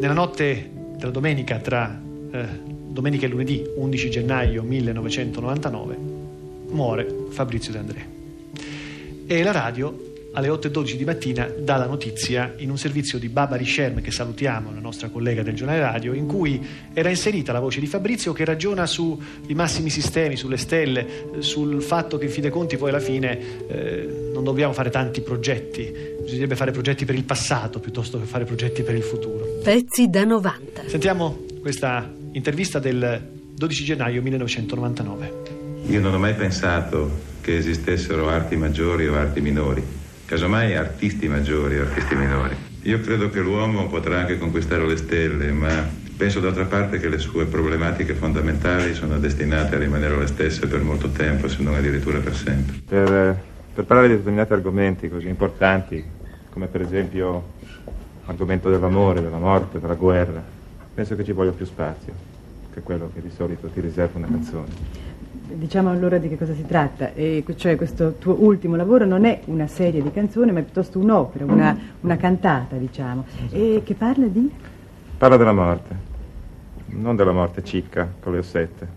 Nella notte della domenica tra eh, domenica e lunedì 11 gennaio 1999 muore Fabrizio De André. E la radio alle 8.12 di mattina dà la notizia in un servizio di Barbara Sherm, che salutiamo, la nostra collega del giornale radio, in cui era inserita la voce di Fabrizio che ragiona sui massimi sistemi, sulle stelle, sul fatto che in fin dei conti poi alla fine eh, non dobbiamo fare tanti progetti, bisognerebbe fare progetti per il passato piuttosto che fare progetti per il futuro. Pezzi da 90. Sentiamo questa intervista del 12 gennaio 1999. Io non ho mai pensato che esistessero arti maggiori o arti minori casomai artisti maggiori o artisti minori. Io credo che l'uomo potrà anche conquistare le stelle, ma penso d'altra parte che le sue problematiche fondamentali sono destinate a rimanere le stesse per molto tempo, se non addirittura per sempre. Per, per parlare di determinati argomenti così importanti, come per esempio l'argomento dell'amore, della morte, della guerra, penso che ci voglia più spazio che quello che di solito ti riserva una canzone. Diciamo allora di che cosa si tratta, e cioè questo tuo ultimo lavoro non è una serie di canzoni ma è piuttosto un'opera, una, una cantata diciamo, e che parla di? Parla della morte, non della morte cicca con le ossette,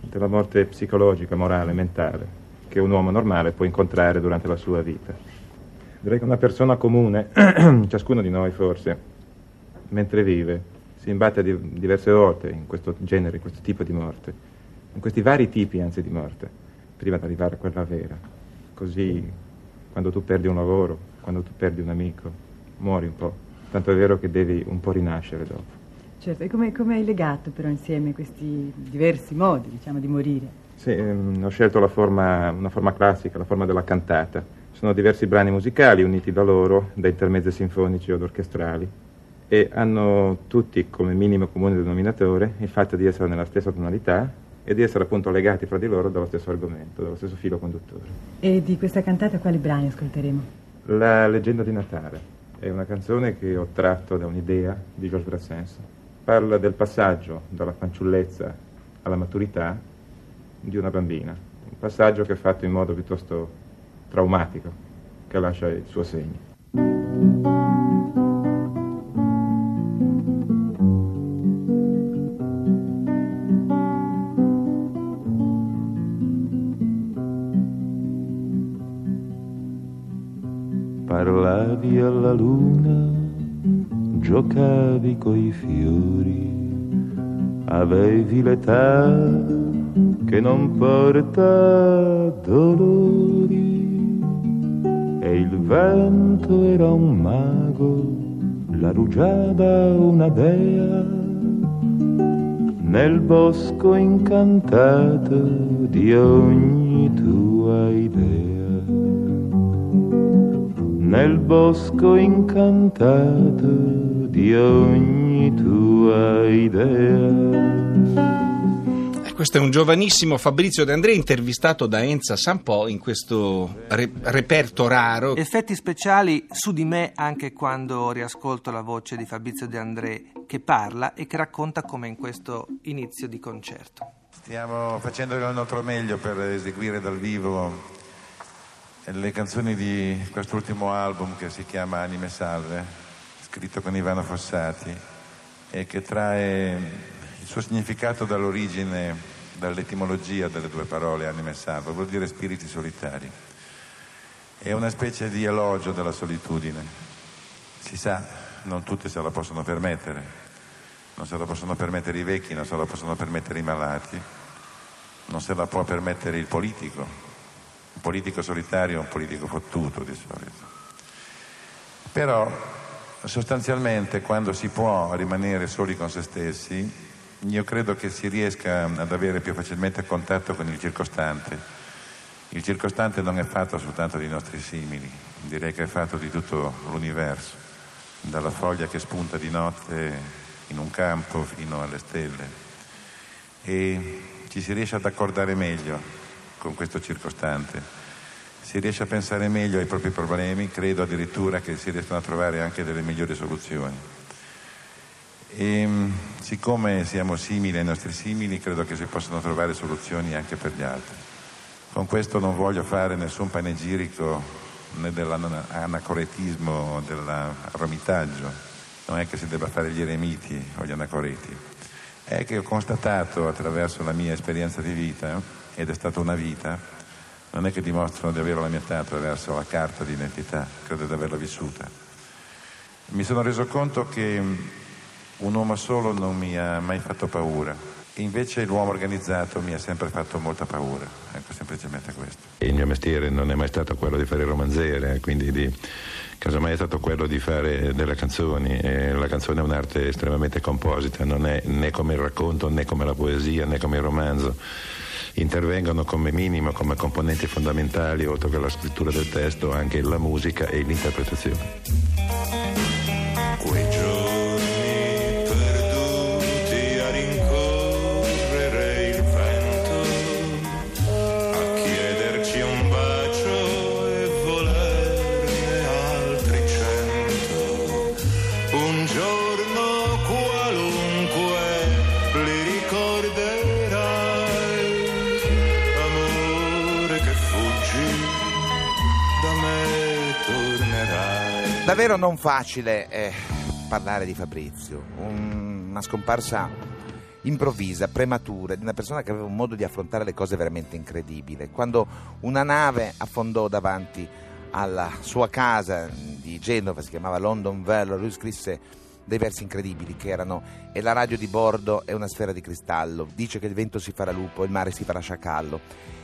della morte psicologica, morale, mentale, che un uomo normale può incontrare durante la sua vita. Direi che una persona comune, ciascuno di noi forse, mentre vive, si imbatte diverse volte in questo genere, in questo tipo di morte in questi vari tipi anzi di morte, prima di arrivare a quella vera. Così quando tu perdi un lavoro, quando tu perdi un amico, muori un po', tanto è vero che devi un po' rinascere dopo. Certo, e come, come hai legato però insieme questi diversi modi, diciamo, di morire? Sì, ehm, ho scelto la forma, una forma classica, la forma della cantata. Sono diversi brani musicali uniti da loro, da intermezzi sinfonici o orchestrali, e hanno tutti come minimo comune denominatore il fatto di essere nella stessa tonalità e di essere appunto legati fra di loro dallo stesso argomento, dallo stesso filo conduttore. E di questa cantata quali brani ascolteremo? La leggenda di Natale è una canzone che ho tratto da un'idea di Georges Brassens. Parla del passaggio dalla fanciullezza alla maturità di una bambina, un passaggio che è fatto in modo piuttosto traumatico, che lascia il suo segno. Parlavi alla luna, giocavi coi fiori, avevi l'età che non porta dolori e il vento era un mago, la rugiada una dea nel bosco incantato di ogni tua idea nel bosco incantato di ogni tua idea. Questo è un giovanissimo Fabrizio De André intervistato da Enza Sampo in questo re- reperto raro. Effetti speciali su di me anche quando riascolto la voce di Fabrizio De André che parla e che racconta come in questo inizio di concerto. Stiamo facendo il nostro meglio per eseguire dal vivo le canzoni di quest'ultimo album che si chiama Anime Salve, scritto con Ivano Fossati e che trae il suo significato dall'origine, dall'etimologia delle due parole Anime Salve, vuol dire spiriti solitari. È una specie di elogio della solitudine. Si sa, non tutti se la possono permettere, non se la possono permettere i vecchi, non se la possono permettere i malati, non se la può permettere il politico, un politico solitario è un politico fottuto di solito. Però sostanzialmente quando si può rimanere soli con se stessi, io credo che si riesca ad avere più facilmente contatto con il circostante. Il circostante non è fatto soltanto di nostri simili, direi che è fatto di tutto l'universo, dalla foglia che spunta di notte in un campo fino alle stelle. E ci si riesce ad accordare meglio con questo circostante. Si riesce a pensare meglio ai propri problemi, credo addirittura che si riescano a trovare anche delle migliori soluzioni. E siccome siamo simili ai nostri simili, credo che si possano trovare soluzioni anche per gli altri. Con questo non voglio fare nessun panegirico né dell'anacoretismo dell'arromitaggio. non è che si debba fare gli eremiti o gli anacoreti, è che ho constatato attraverso la mia esperienza di vita, ed è stata una vita, non è che dimostrano di avere la mia età attraverso la carta di identità, credo di averla vissuta. Mi sono reso conto che un uomo solo non mi ha mai fatto paura, invece l'uomo organizzato mi ha sempre fatto molta paura, ecco semplicemente questo. Il mio mestiere non è mai stato quello di fare romanziere, quindi di, casomai è stato quello di fare delle canzoni. E la canzone è un'arte estremamente composita, non è né come il racconto né come la poesia né come il romanzo. Intervengono come minimo, come componenti fondamentali, oltre che la scrittura del testo, anche la musica e l'interpretazione. Davvero non facile eh, parlare di Fabrizio, Un- una scomparsa improvvisa, prematura, di una persona che aveva un modo di affrontare le cose veramente incredibile. Quando una nave affondò davanti alla sua casa di Genova, si chiamava London Valley, lui scrisse dei versi incredibili che erano e la radio di bordo è una sfera di cristallo, dice che il vento si farà lupo, il mare si farà sciacallo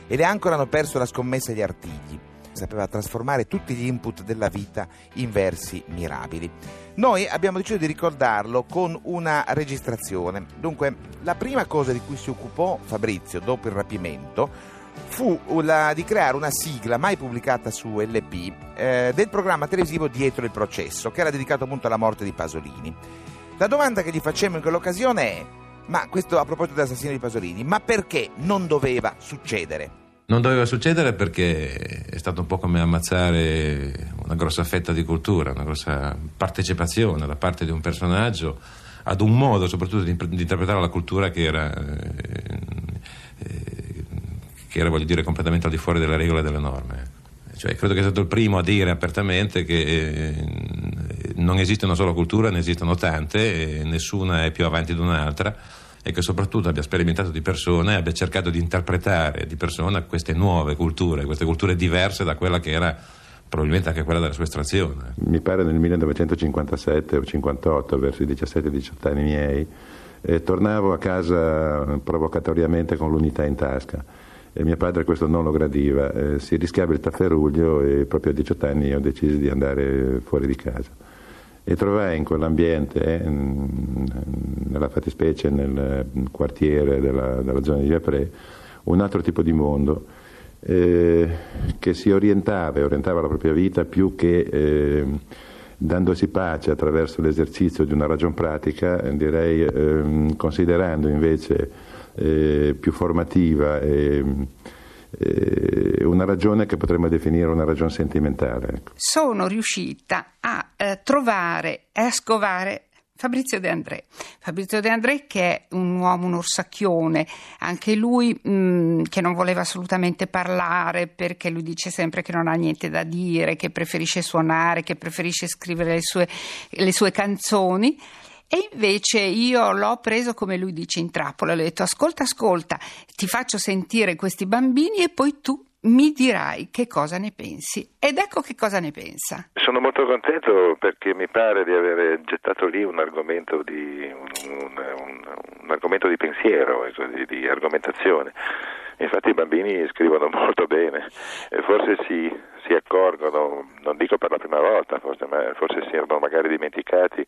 e le ancore hanno perso la scommessa agli artigli sapeva trasformare tutti gli input della vita in versi mirabili. Noi abbiamo deciso di ricordarlo con una registrazione. Dunque, la prima cosa di cui si occupò Fabrizio dopo il rapimento fu la di creare una sigla mai pubblicata su LP eh, del programma televisivo Dietro il processo, che era dedicato appunto alla morte di Pasolini. La domanda che gli facemmo in quell'occasione è: ma questo a proposito dell'assassino di Pasolini, ma perché non doveva succedere? Non doveva succedere perché è stato un po' come ammazzare una grossa fetta di cultura, una grossa partecipazione da parte di un personaggio ad un modo soprattutto di, di interpretare la cultura che era, eh, eh, che era, voglio dire, completamente al di fuori delle regole e delle norme. Cioè, credo che sia stato il primo a dire apertamente che eh, non esiste una sola cultura, ne esistono tante, nessuna è più avanti di un'altra e che soprattutto abbia sperimentato di persona e abbia cercato di interpretare di persona queste nuove culture, queste culture diverse da quella che era probabilmente anche quella della sua estrazione. Mi pare nel 1957 o 58, verso i 17-18 anni miei, eh, tornavo a casa provocatoriamente con l'unità in tasca e mio padre questo non lo gradiva, eh, si rischiava il tafferuglio e proprio a 18 anni ho deciso di andare fuori di casa e trovai in quell'ambiente, eh, nella fattispecie nel quartiere della, della zona di Viapré, un altro tipo di mondo eh, che si orientava e orientava la propria vita più che eh, dandosi pace attraverso l'esercizio di una ragion pratica, direi ehm, considerando invece eh, più formativa eh, una ragione che potremmo definire una ragione sentimentale. Ecco. Sono riuscita eh, trovare e scovare Fabrizio De André. Fabrizio De André che è un uomo, un orsacchione, anche lui mh, che non voleva assolutamente parlare perché lui dice sempre che non ha niente da dire, che preferisce suonare, che preferisce scrivere le sue, le sue canzoni. E invece io l'ho preso come lui dice in trappola, le ho detto ascolta, ascolta, ti faccio sentire questi bambini e poi tu mi dirai che cosa ne pensi. Ed ecco che cosa ne pensa. Sono molto contento perché mi pare di aver gettato lì un argomento di, un, un, un argomento di pensiero, ecco, di, di, argomentazione. Infatti i bambini scrivono molto bene e forse si, si accorgono, non dico per la prima volta, forse, ma forse si erano magari dimenticati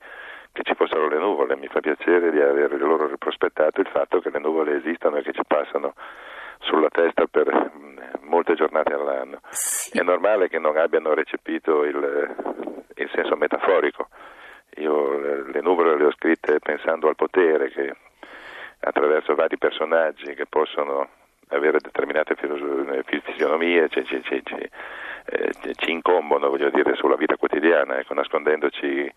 che ci fossero le nuvole. Mi fa piacere di aver loro prospettato il fatto che le nuvole esistono e che ci passano sulla testa per molte giornate all'anno. Sì. È normale che non abbiano recepito il, il senso metaforico. Io le nuvole le ho scritte pensando al potere che attraverso vari personaggi che possono avere determinate fisionomie ci, ci, ci, eh, ci incombono voglio dire, sulla vita quotidiana, ecco, nascondendoci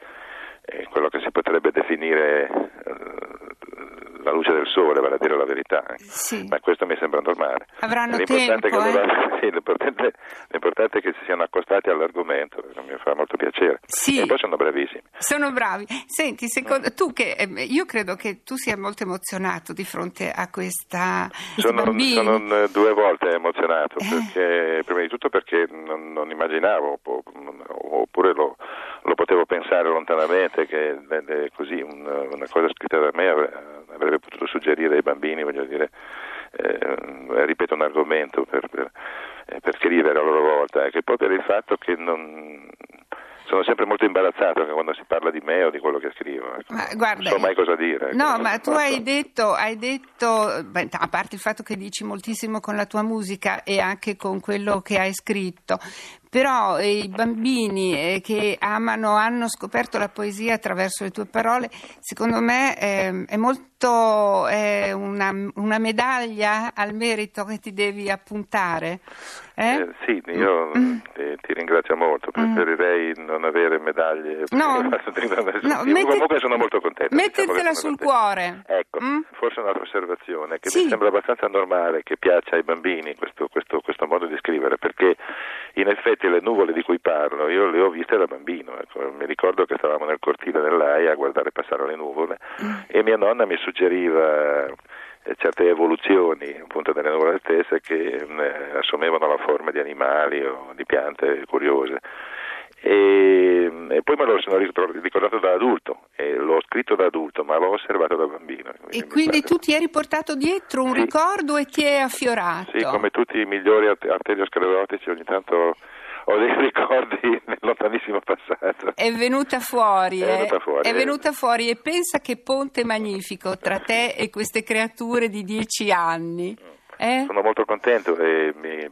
eh, quello che si potrebbe definire eh, la luce del sole, vale a dire la verità. Sì. Ma questo mi sembra normale. Avranno l'importante, tempo, è che eh? sì, l'importante, l'importante è che si siano accostati all'argomento, mi fa molto piacere. Sì. E poi sono bravissimi. Sono bravi. Senti, secondo, tu che eh, io credo che tu sia molto emozionato di fronte a questa Sono, sono eh, due volte emozionato, perché, prima di tutto perché non, non immaginavo, oppure lo, lo potevo pensare lontanamente, che eh, eh, così un- una cosa scritta da me avrebbe potuto suggerire ai bambini, voglio dire, eh, ripeto un argomento per, per, eh, per scrivere a loro volta, e che poi per il fatto che non... Sono sempre molto imbarazzato anche quando si parla di me o di quello che scrivo. ecco. Ma guarda, non so mai cosa dire. ecco. No, ma tu hai detto, hai detto beh, a parte il fatto che dici moltissimo con la tua musica e anche con quello che hai scritto, però eh, i bambini eh, che amano, hanno scoperto la poesia attraverso le tue parole, secondo me ehm, è molto è una, una medaglia al merito che ti devi appuntare. Eh? Eh, sì, io Mm. ti, ti ringrazio molto, preferirei non avere medaglie. No, no, metti- comunque sono molto contento. diciamo Mettetela sono sul contento. cuore. Ecco, Mm? forse un'altra osservazione che Sì. mi sembra abbastanza normale che piaccia ai bambini questo, questo- questo modo di scrivere, perché in effetti le nuvole di cui parlo io le ho viste da bambino. ecco. Mi ricordo che stavamo nel cortile dell'AIA a guardare passare le nuvole e mia nonna mi suggeriva eh, certe evoluzioni appunto delle nuvole stesse che mm, eh, assumevano la forma di animali o di piante curiose. E, e poi me lo sono ricordato da adulto e l'ho scritto da adulto ma l'ho osservato da bambino E quindi tu ti eri portato dietro un Sì. ricordo e ti è affiorato. sì, come tutti i migliori arte- arteriosclerotici ogni tanto ho dei ricordi nel lontanissimo passato È venuta fuori, È eh. venuta fuori, È eh. venuta fuori e pensa che ponte magnifico tra te e queste creature di dieci anni. Eh? sono molto contento e mi,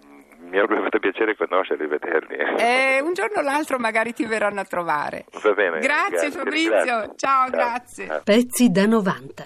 mi avrebbe fatto piacere conoscerli e vederli Eh, un giorno o l'altro magari ti verranno a trovare. va bene Grazie grazie, Fabrizio, ringrazio. ciao, grazie. Pezzi da 90.